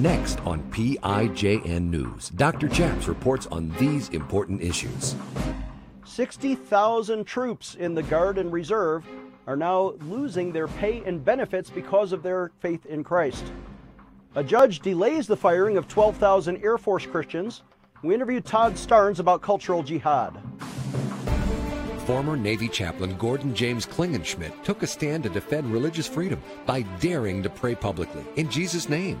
Next on PIJN News, Dr. Chaps reports on these important issues. 60,000 troops in the Guard and Reserve are now losing their pay and benefits because of their faith in Christ. A judge delays the firing of 12,000 Air Force Christians. We interviewed Todd Starnes about cultural jihad. Former Navy chaplain Gordon James Klingenschmitt took a stand to defend religious freedom by daring to pray publicly in Jesus' name.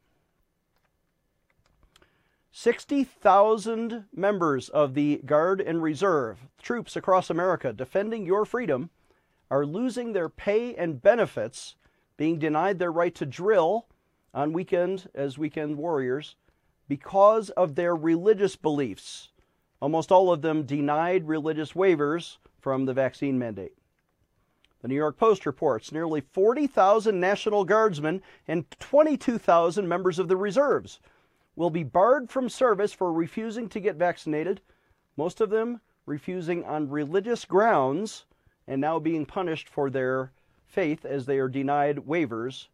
60,000 members of the Guard and Reserve, troops across America defending your freedom, are losing their pay and benefits, being denied their right to drill on weekend as weekend warriors because of their religious beliefs. Almost all of them denied religious waivers from the vaccine mandate. The New York Post reports nearly 40,000 National Guardsmen and 22,000 members of the reserves will be barred from service for refusing to get vaccinated, most of them refusing on religious grounds and now being punished for their faith as they are denied waivers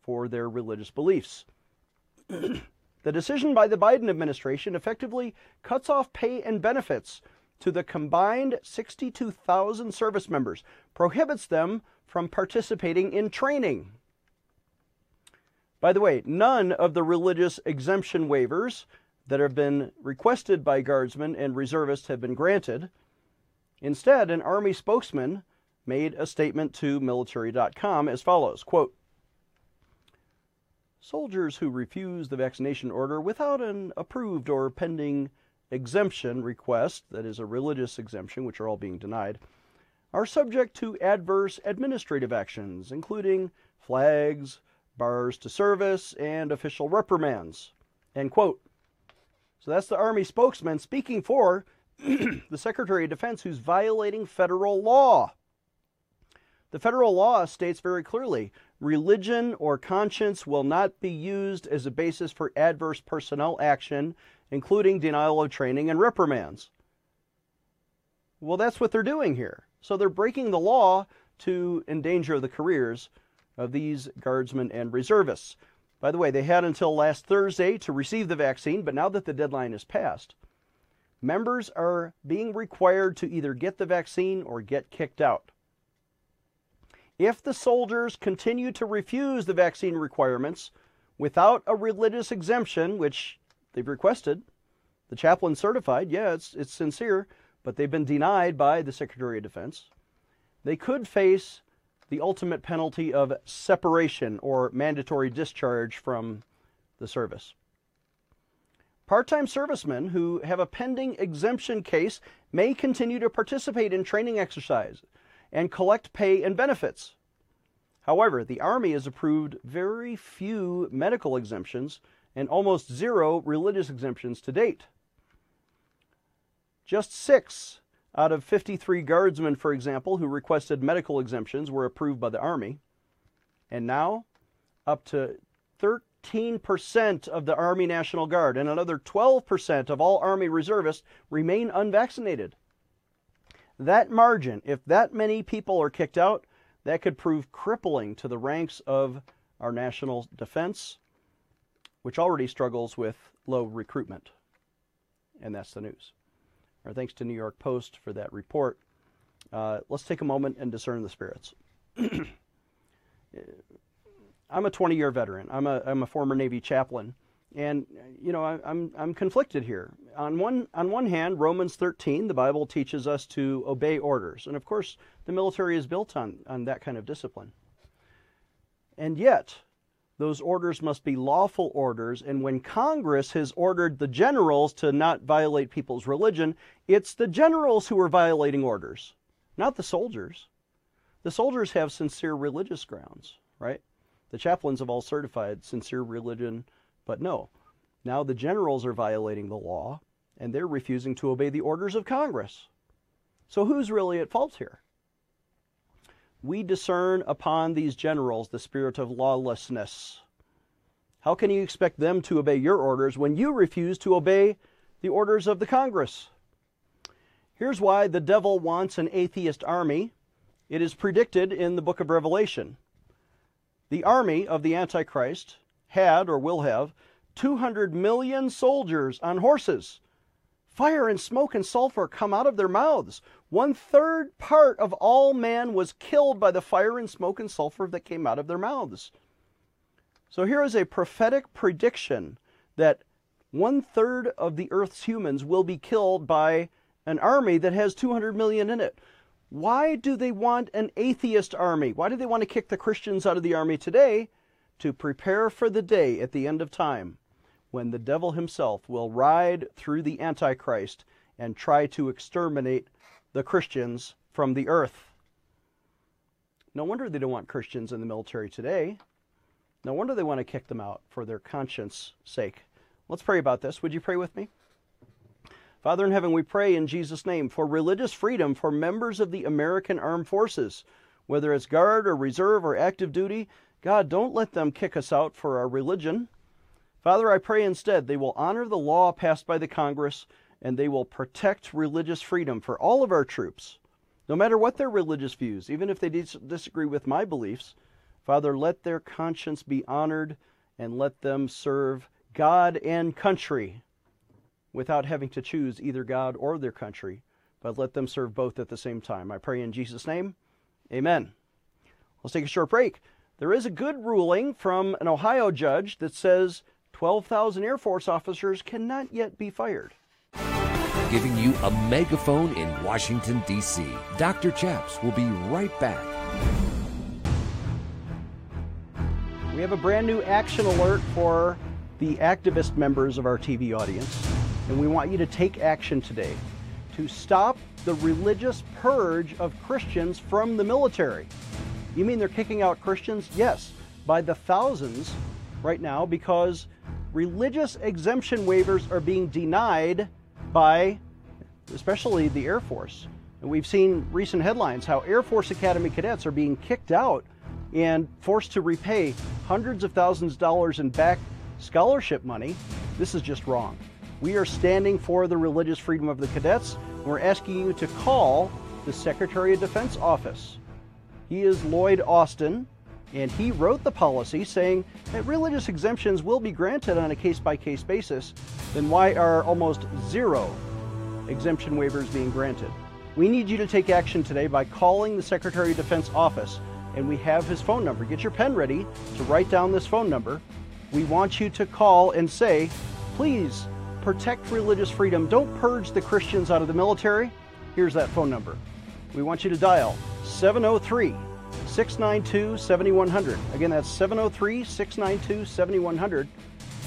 for their religious beliefs. the decision by the Biden administration effectively cuts off pay and benefits to the combined 62,000 service members, prohibits them from participating in training. By the way, none of the religious exemption waivers that have been requested by guardsmen and reservists have been granted. Instead, an Army spokesman made a statement to military.com as follows quote, Soldiers who refuse the vaccination order without an approved or pending exemption request, that is, a religious exemption, which are all being denied, are subject to adverse administrative actions, including flags, bars to service, and official reprimands. End quote. So that's the Army spokesman speaking for the Secretary of Defense who's violating federal law. The federal law states very clearly religion or conscience will not be used as a basis for adverse personnel action, including denial of training and reprimands. Well, that's what they're doing here. So they're breaking the law to endanger the careers of these guardsmen and reservists. By the way, they had until last Thursday to receive the vaccine, but now that the deadline is passed, members are being required to either get the vaccine or get kicked out. If the soldiers continue to refuse the vaccine requirements without a religious exemption, which they've requested, the chaplain certified, yeah, it's, it's sincere, but they've been denied by the Secretary of Defense, they could face the ultimate penalty of separation or mandatory discharge from the service. Part time servicemen who have a pending exemption case may continue to participate in training exercise and collect pay and benefits. However, the Army has approved very few medical exemptions and almost zero religious exemptions to date. Just six out of 53 guardsmen, for example, who requested medical exemptions were approved by the Army. And now, up to 13% of the Army National Guard and another 12% of all Army reservists remain unvaccinated. That margin, if that many people are kicked out, that could prove crippling to the ranks of our national defense, which already struggles with low recruitment. And that's the news. Our thanks to New York Post for that report. Uh, let's take a moment and discern the spirits. I'm a 20 year veteran. I'm a, I'm a former Navy chaplain. And, you know, I, I'm, I'm conflicted here. On one, on one hand, Romans 13, the Bible teaches us to obey orders. And of course, the military is built on, on that kind of discipline. And yet, those orders must be lawful orders. And when Congress has ordered the generals to not violate people's religion, it's the generals who are violating orders, not the soldiers. The soldiers have sincere religious grounds, right? The chaplains have all certified sincere religion, but no. Now the generals are violating the law and they're refusing to obey the orders of Congress. So who's really at fault here? We discern upon these generals the spirit of lawlessness. How can you expect them to obey your orders when you refuse to obey the orders of the Congress? Here's why the devil wants an atheist army. It is predicted in the book of Revelation. The army of the Antichrist had or will have 200 million soldiers on horses. Fire and smoke and sulfur come out of their mouths. One third part of all man was killed by the fire and smoke and sulfur that came out of their mouths. So here is a prophetic prediction that one third of the earth's humans will be killed by an army that has 200 million in it. Why do they want an atheist army? Why do they want to kick the Christians out of the army today? To prepare for the day at the end of time when the devil himself will ride through the Antichrist and try to exterminate the Christians from the earth. No wonder they don't want Christians in the military today. No wonder they want to kick them out for their conscience sake. Let's pray about this. Would you pray with me? Father in heaven, we pray in Jesus' name for religious freedom for members of the American Armed Forces, whether it's Guard or Reserve or active duty. God, don't let them kick us out for our religion. Father, I pray instead they will honor the law passed by the Congress and they will protect religious freedom for all of our troops, no matter what their religious views, even if they dis- disagree with my beliefs. Father, let their conscience be honored and let them serve God and country without having to choose either God or their country, but let them serve both at the same time. I pray in Jesus' name. Amen. Let's take a short break. There is a good ruling from an Ohio judge that says 12,000 Air Force officers cannot yet be fired. Giving you a megaphone in Washington, D.C. Dr. Chaps will be right back. We have a brand new action alert for the activist members of our TV audience, and we want you to take action today to stop the religious purge of Christians from the military. You mean they're kicking out Christians? Yes, by the thousands right now because religious exemption waivers are being denied by especially the Air Force. And we've seen recent headlines how Air Force Academy cadets are being kicked out and forced to repay hundreds of thousands of dollars in back scholarship money. This is just wrong. We are standing for the religious freedom of the cadets, and we're asking you to call the Secretary of Defense office. He is Lloyd Austin, and he wrote the policy saying that religious exemptions will be granted on a case by case basis, then why are almost zero exemption waivers being granted? We need you to take action today by calling the Secretary of Defense office, and we have his phone number. Get your pen ready to write down this phone number. We want you to call and say, please protect religious freedom. Don't purge the Christians out of the military. Here's that phone number. We want you to dial 703 692 7100. Again, that's 703 692 7100.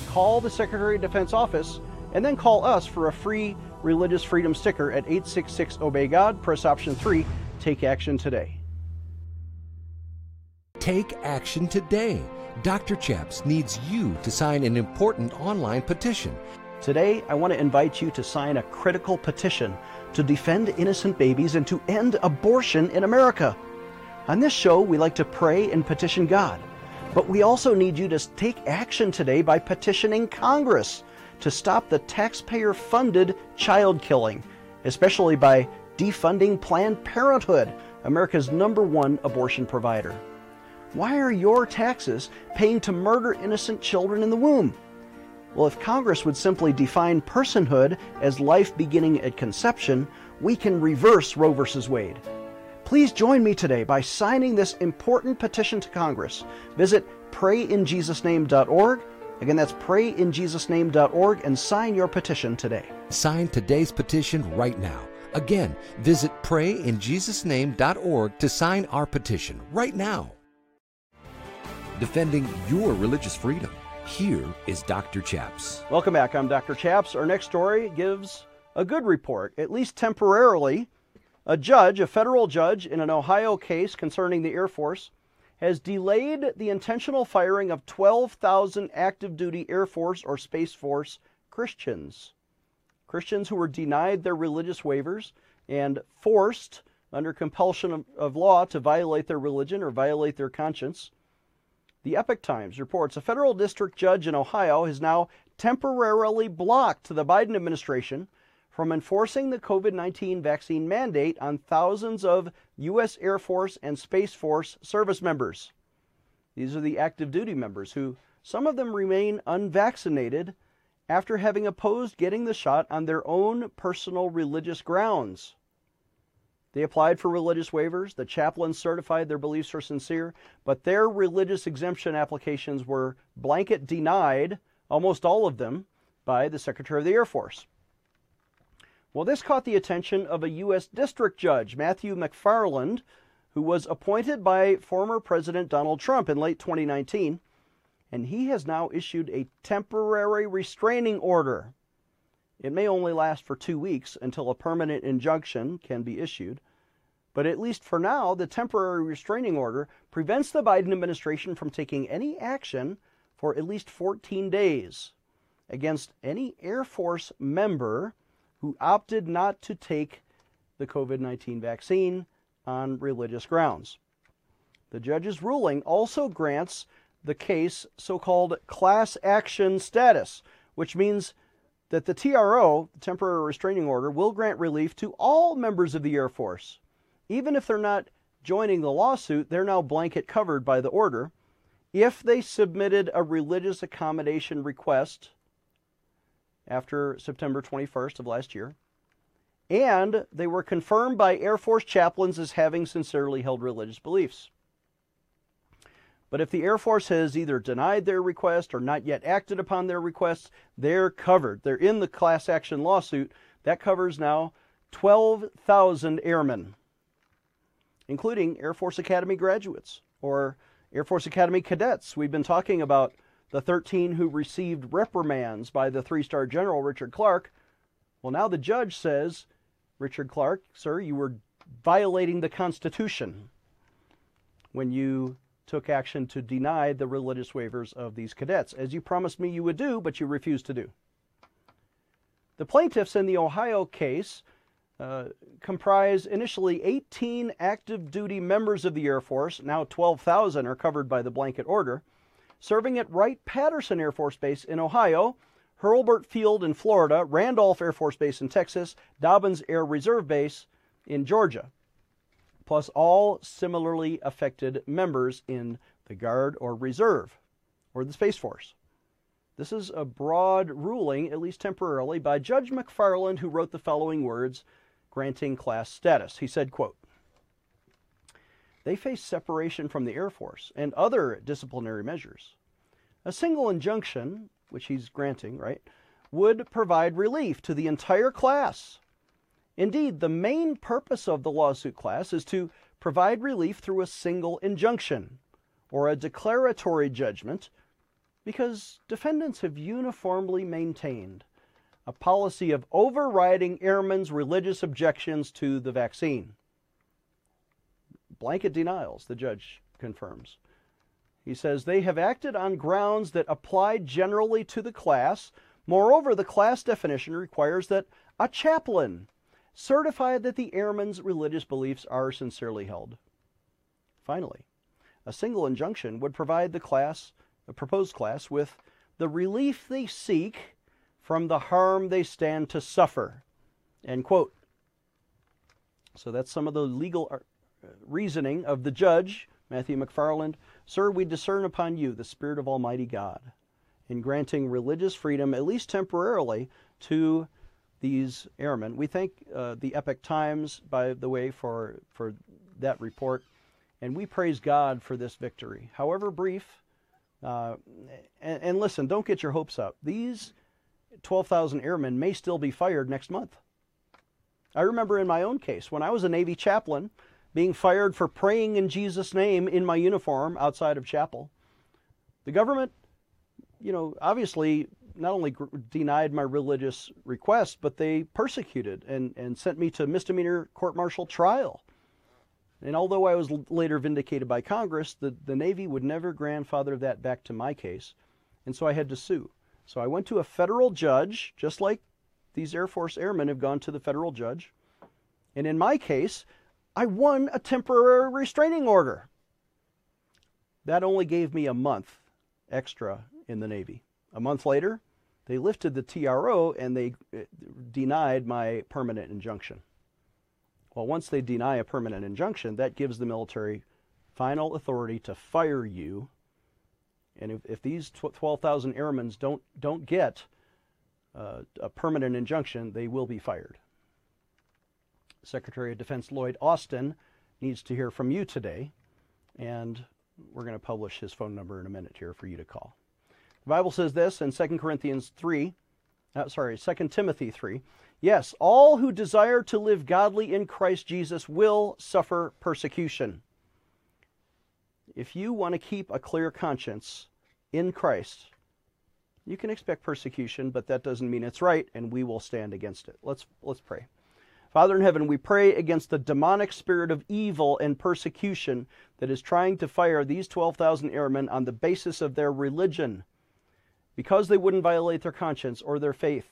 Call the Secretary of Defense office and then call us for a free religious freedom sticker at 866 Obey God. Press option 3. Take action today. Take action today. Dr. Chaps needs you to sign an important online petition. Today, I want to invite you to sign a critical petition to defend innocent babies and to end abortion in America. On this show, we like to pray and petition God, but we also need you to take action today by petitioning Congress to stop the taxpayer funded child killing, especially by defunding Planned Parenthood, America's number one abortion provider. Why are your taxes paying to murder innocent children in the womb? Well, if Congress would simply define personhood as life beginning at conception, we can reverse Roe v. Wade. Please join me today by signing this important petition to Congress. Visit prayinjesusname.org. Again, that's prayinjesusname.org and sign your petition today. Sign today's petition right now. Again, visit prayinjesusname.org to sign our petition right now. Defending your religious freedom. Here is Dr. Chaps. Welcome back. I'm Dr. Chaps. Our next story gives a good report, at least temporarily, a judge, a federal judge in an Ohio case concerning the Air Force, has delayed the intentional firing of 12,000 active duty Air Force or Space Force Christians. Christians who were denied their religious waivers and forced under compulsion of, of, law to violate their religion or violate their conscience. The Epoch Times reports a federal district judge in Ohio has now temporarily blocked the Biden administration from enforcing the COVID 19 vaccine mandate on thousands of U.S. Air Force and Space Force service members. These are the active duty members who, some of them remain unvaccinated after having opposed getting the shot on their own personal religious grounds. They applied for religious waivers. The chaplain certified their beliefs are sincere, but their religious exemption applications were blanket denied, almost all of them, by the Secretary of the Air Force. Well, this caught the attention of a U.S. District Judge, Matthew McFarland, who was appointed by former President Donald Trump in late 2019, and he has now issued a temporary restraining order. It may only last for two weeks until a permanent injunction can be issued. But at least for now, the temporary restraining order prevents the Biden administration from taking any action for at least 14 days against any Air Force member who opted not to take the COVID 19 vaccine on religious grounds. The judge's ruling also grants the case so called class action status, which means that the TRO, the temporary restraining order, will grant relief to all members of the Air Force. Even if they're not joining the lawsuit, they're now blanket covered by the order. If they submitted a religious accommodation request after September 21st of last year. And they were confirmed by Air Force chaplains as having sincerely held religious beliefs. But if the Air Force has either denied their request or not yet acted upon their requests, they're covered. They're in the class action lawsuit. That covers now 12,000 airmen, including Air Force Academy graduates or Air Force Academy cadets. We've been talking about the 13 who received reprimands by the three star general Richard Clark. Well, now the judge says, Richard Clark, sir, you were violating the Constitution when you took action to deny the religious waivers of these cadets, as you promised me you would do, but you refused to do. The plaintiffs in the Ohio case uh, comprise initially 18 active duty members of the Air Force. Now 12,000 are covered by the blanket order serving at Wright Patterson Air Force Base in Ohio, Hurlburt Field in Florida, Randolph Air Force Base in Texas, Dobbins Air Reserve Base in Georgia, plus all similarly affected members in the Guard or Reserve or the Space Force. This is a broad ruling, at least temporarily, by Judge McFarland, who wrote the following words granting class status. He said, quote, they face separation from the Air Force and other disciplinary measures. A single injunction, which he's granting, right, would provide relief to the entire class. Indeed, the main purpose of the lawsuit class is to provide relief through a single injunction or a declaratory judgment because defendants have uniformly maintained a policy of overriding airmen's religious objections to the vaccine blanket denials, the judge confirms. He says they have acted on grounds that apply generally to the class. Moreover, the class definition requires that a chaplain certify that the airman's religious beliefs are sincerely held. Finally, a single injunction would provide the class, the proposed class, with the relief they seek from the harm they stand to suffer. End quote. So that's some of the legal reasoning of the judge, Matthew McFarland, Sir, we discern upon you the Spirit of Almighty God in granting religious freedom, at least temporarily, to these airmen. We thank uh, the Epoch Times, by the way, for, for that report, and we praise God for this victory, however brief. Uh, and, and listen, don't get your hopes up. These 12,000 airmen may still be fired next month. I remember in my own case, when I was a Navy chaplain, being fired for praying in Jesus' name in my uniform outside of chapel. The government, you know, obviously not only denied my religious request, but they persecuted and, and sent me to misdemeanor court martial trial. And although I was later vindicated by Congress, the, the Navy would never grandfather that back to my case. And so I had to sue. So I went to a federal judge, just like these Air Force airmen have gone to the federal judge. And in my case, I won a temporary restraining order. That only gave me a month extra in the Navy. A month later, they lifted the TRO and they uh, denied my permanent injunction. Well, once they deny a permanent injunction, that gives the military final authority to fire you. And if, if these 12,000 airmen don't, don't get uh, a permanent injunction, they will be fired. Secretary of Defense Lloyd Austin needs to hear from you today, and we're going to publish his phone number in a minute here for you to call. The Bible says this in 2 Corinthians 3, uh, sorry, 2 Timothy 3. Yes, all who desire to live godly in Christ Jesus will suffer persecution. If you want to keep a clear conscience in Christ, you can expect persecution, but that doesn't mean it's right, and we will stand against it. Let's, let's pray. Father in heaven, we pray against the demonic spirit of evil and persecution that is trying to fire these 12,000 airmen on the basis of their religion because they wouldn't violate their conscience or their faith.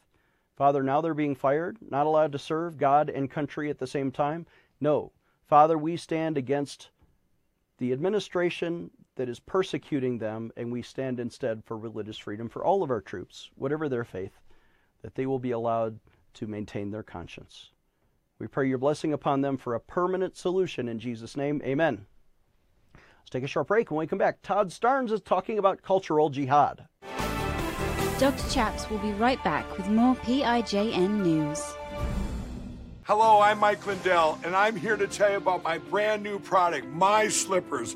Father, now they're being fired, not allowed to serve God and country at the same time. No. Father, we stand against the administration that is persecuting them, and we stand instead for religious freedom for all of our troops, whatever their faith, that they will be allowed to maintain their conscience. We pray your blessing upon them for a permanent solution in Jesus' name. Amen. Let's take a short break. When we come back, Todd Starnes is talking about cultural jihad. Dr. Chaps will be right back with more PIJN news. Hello, I'm Mike Lindell, and I'm here to tell you about my brand new product, My Slippers.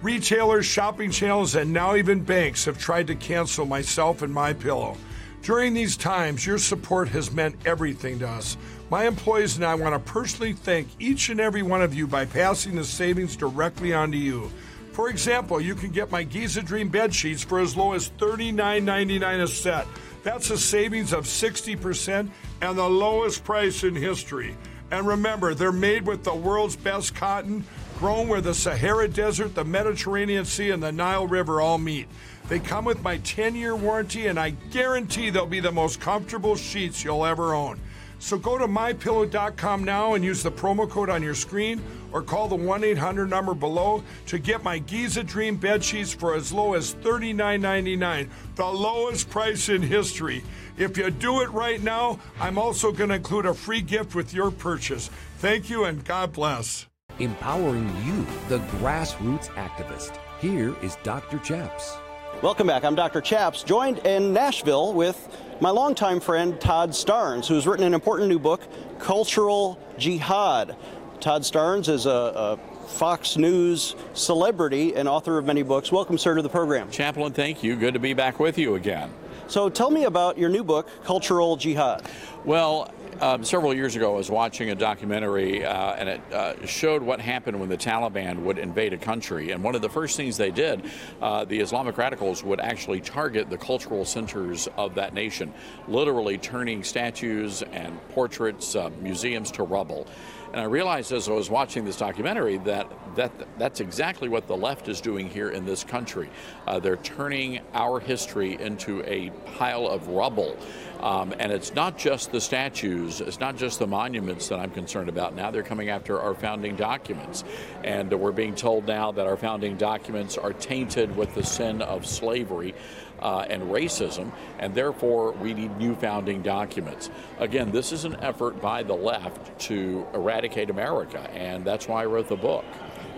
Retailers, shopping channels, and now even banks have tried to cancel myself and my pillow. During these times, your support has meant everything to us. My employees and I want to personally thank each and every one of you by passing the savings directly on to you. For example, you can get my Giza Dream bed sheets for as low as $39.99 a set. That's a savings of 60% and the lowest price in history. And remember, they're made with the world's best cotton grown where the Sahara Desert, the Mediterranean Sea, and the Nile River all meet. They come with my 10 year warranty, and I guarantee they'll be the most comfortable sheets you'll ever own. So go to mypillow.com now and use the promo code on your screen or call the 1 800 number below to get my Giza Dream bed sheets for as low as $39.99, the lowest price in history. If you do it right now, I'm also going to include a free gift with your purchase. Thank you and God bless empowering you, the grassroots activist. Here is Dr. Chaps. Welcome back. I'm Dr. Chaps, joined in Nashville with my longtime friend Todd Starnes, who's written an important new book, Cultural Jihad. Todd Starnes is a, a Fox News celebrity and author of many books. Welcome, sir, to the program. Chaplain, thank you. Good to be back with you again. So tell me about your new book, Cultural Jihad. Well, um, several years ago, I was watching a documentary, uh, and it uh, showed what happened when the Taliban would invade a country. And one of the first things they did, uh, the Islamic radicals would actually target the cultural centers of that nation, literally turning statues and portraits, museums to rubble. And I realized as I was watching this documentary that, that that's exactly what the left is doing here in this country. Uh, they're turning our history into a pile of rubble. Um, and it's not just the statues. It's not just the monuments that I'm concerned about. Now they're coming after our founding documents. And we're being told now that our founding documents are tainted with the sin of slavery. Uh, and racism, and therefore we need new founding documents. Again, this is an effort by the left to eradicate America, and that's why I wrote the book.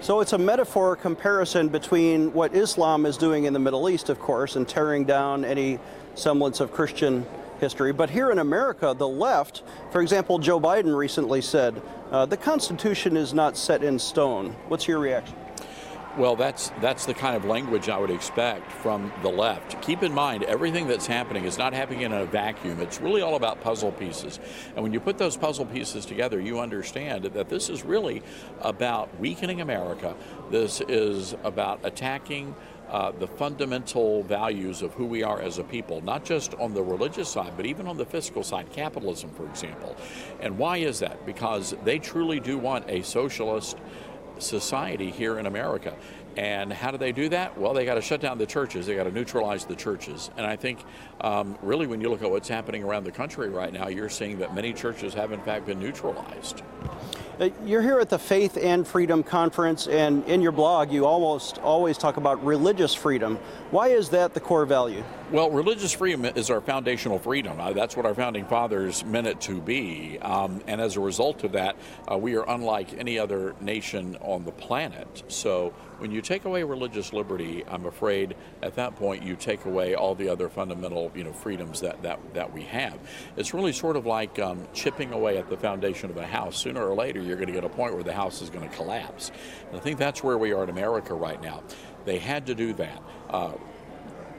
So it's a metaphor comparison between what Islam is doing in the Middle East, of course, and tearing down any semblance of Christian history. But here in America, the left, for example, Joe Biden recently said, uh, the Constitution is not set in stone. What's your reaction? Well, that's that's the kind of language I would expect from the left. Keep in mind, everything that's happening is not happening in a vacuum. It's really all about puzzle pieces. And when you put those puzzle pieces together, you understand that this is really about weakening America. This is about attacking uh, the fundamental values of who we are as a people, not just on the religious side, but even on the fiscal side, capitalism, for example. And why is that? Because they truly do want a socialist society here in America. And how do they do that? Well, they got to shut down the churches. They got to neutralize the churches. And I think, um, really, when you look at what's happening around the country right now, you're seeing that many churches have, in fact, been neutralized. Uh, you're here at the Faith and Freedom Conference, and in your blog, you almost always talk about religious freedom. Why is that the core value? Well, religious freedom is our foundational freedom. Uh, that's what our founding fathers meant it to be. Um, and as a result of that, uh, we are unlike any other nation on the planet. So when you take away religious liberty, I'm afraid at that point you take away all the other fundamental you know, freedoms that, that, that we have. It's really sort of like um, chipping away at the foundation of a house. Sooner or later, you're going to get a point where the house is going to collapse. And I think that's where we are in America right now. They had to do that. Uh,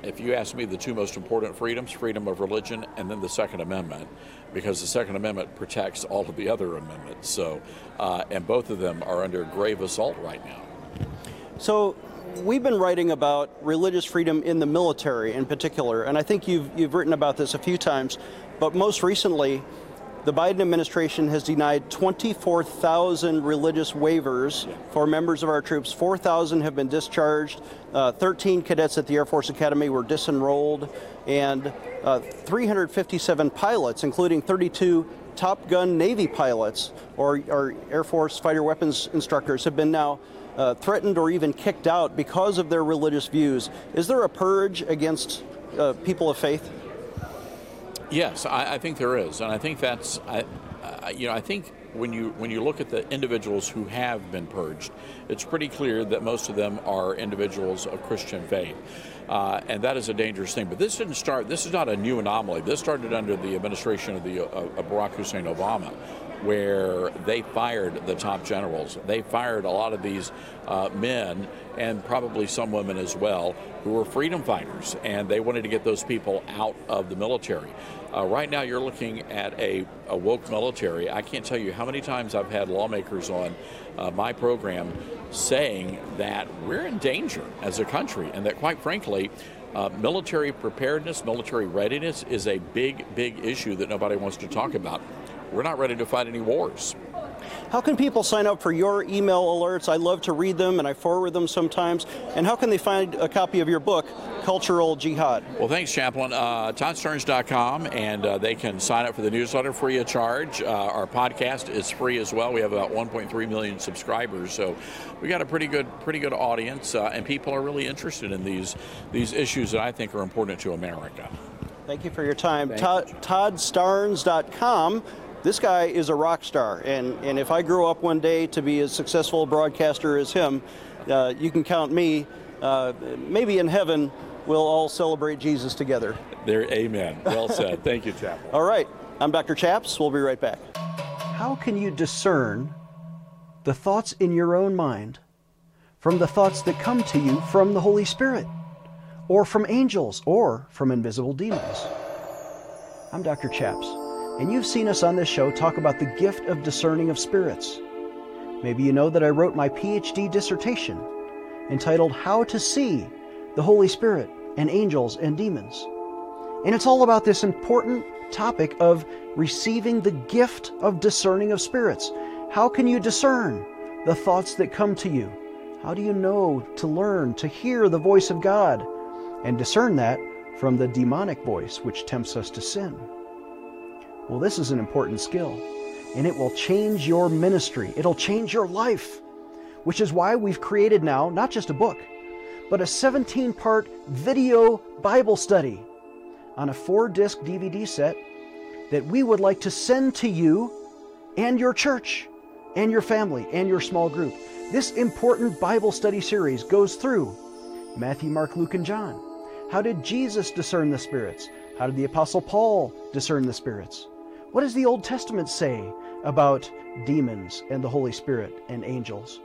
if you ask me the two most important freedoms freedom of religion and then the second amendment because the second amendment protects all of the other amendments. So uh, and both of them are under grave assault right now. So we've been writing about religious freedom in the military in particular and i think you've, you've written about this a few times but most recently the Biden administration has denied 24,000 religious waivers for members of our troops. 4,000 have been discharged. Uh, 13 cadets at the Air Force Academy were disenrolled, and uh, 357 pilots, including 32 Top Gun Navy pilots or, or Air Force fighter weapons instructors, have been now uh, threatened or even kicked out because of their religious views. Is there a purge against uh, people of faith? Yes, I, I, think there is, and I think that's, I, you know, I think when you when you look at the individuals who have been purged, it's pretty clear that most of them are individuals of Christian faith, uh, and that is a dangerous thing. But this didn't start. This is not a new anomaly. This started under the administration of the uh, of Barack Hussein Obama, where they fired the top generals. They fired a lot of these uh, men and probably some women as well who were freedom fighters, and they wanted to get those people out of the military. Uh, right now, you're looking at a, a, woke military. I can't tell you how many times I've had lawmakers on uh, my program saying that we're in danger as a country, and that quite frankly, uh, military preparedness, military readiness is a big, big issue that nobody wants to talk about. We're not ready to fight any wars. How can people sign up for your email alerts? I love to read them and I forward them sometimes. And how can they find a copy of your book, Cultural Jihad? Well, thanks, Chaplain. Uh, ToddStarnes.com, and uh, they can sign up for the newsletter free of charge. Uh, our podcast is free as well. We have about 1.3 million subscribers, so we got a pretty good, pretty good audience, uh, and people are really interested in these these issues that I think are important to America. Thank you for your time. Todd, ToddStarnes.com this guy is a rock star, and, and if I grow up one day to be as successful a broadcaster as him, uh, you can count me. Uh, maybe in heaven, we'll all celebrate Jesus together. There, amen. Well said. Thank you, Chaplain. All right. I'm Dr. Chaps. We'll be right back. How can you discern the thoughts in your own mind from the thoughts that come to you from the Holy Spirit, or from angels, or from invisible demons? I'm Dr. Chaps and you've seen us on this show talk about the gift of discerning of spirits. Maybe you know that I wrote my PhD dissertation entitled How to See the Holy Spirit and Angels and Demons. And it's all about this important topic of receiving the gift of discerning of spirits. How can you discern the thoughts that come to you? How do you know to learn to hear the voice of God and discern that from the demonic voice which tempts us to sin? Well, this is an important skill, and it will change your ministry. It'll change your life, which is why we've created now not just a book, but a 17 part video Bible study on a four disc DVD set that we would like to send to you and your church and your family and your small group. This important Bible study series goes through Matthew, Mark, Luke, and John. How did Jesus discern the spirits? How did the Apostle Paul discern the spirits? What does the Old Testament say about demons and the Holy Spirit and angels?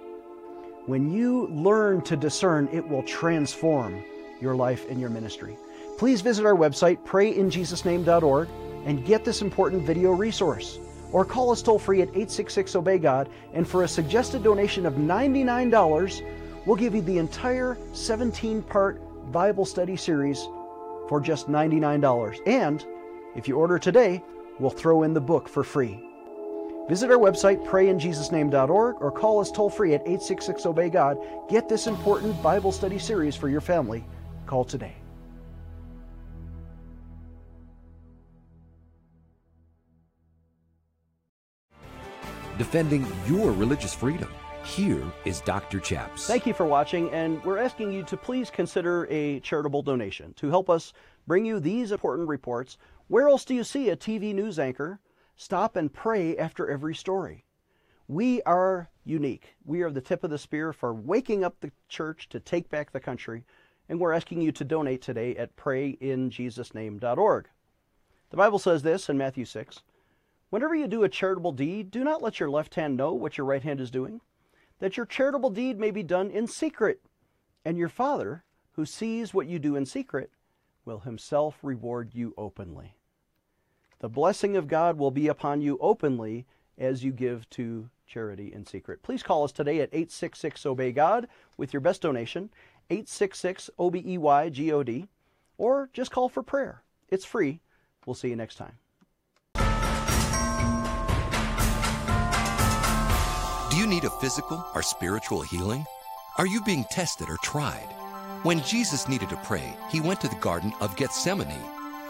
When you learn to discern, it will transform your life and your ministry. Please visit our website, prayinjesusname.org, and get this important video resource. Or call us toll free at 866 Obey God, and for a suggested donation of $99, we'll give you the entire 17 part Bible study series for just $99. And if you order today, we'll throw in the book for free. Visit our website, prayinjesusname.org, or call us toll free at 866 Obey God. Get this important Bible study series for your family. Call today. Defending your religious freedom. Here is Dr. Chaps. Thank you for watching, and we're asking you to please consider a charitable donation to help us bring you these important reports. Where else do you see a TV news anchor stop and pray after every story? We are unique. We are the tip of the spear for waking up the church to take back the country, and we're asking you to donate today at prayinjesusname.org. The Bible says this in Matthew 6 Whenever you do a charitable deed, do not let your left hand know what your right hand is doing that your charitable deed may be done in secret, and your Father, who sees what you do in secret, will himself reward you openly. The blessing of God will be upon you openly as you give to charity in secret. Please call us today at 866 Obey God with your best donation, 866 O B E Y G O D, or just call for prayer. It's free. We'll see you next time. Do you need a physical or spiritual healing? Are you being tested or tried? When Jesus needed to pray, he went to the Garden of Gethsemane.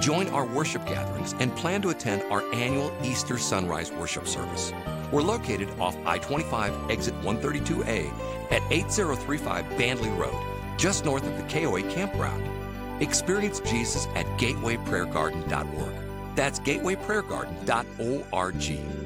Join our worship gatherings and plan to attend our annual Easter Sunrise Worship Service. We're located off I 25 exit 132A at 8035 Bandley Road, just north of the KOA campground. Experience Jesus at gatewayprayergarden.org. That's gatewayprayergarden.org.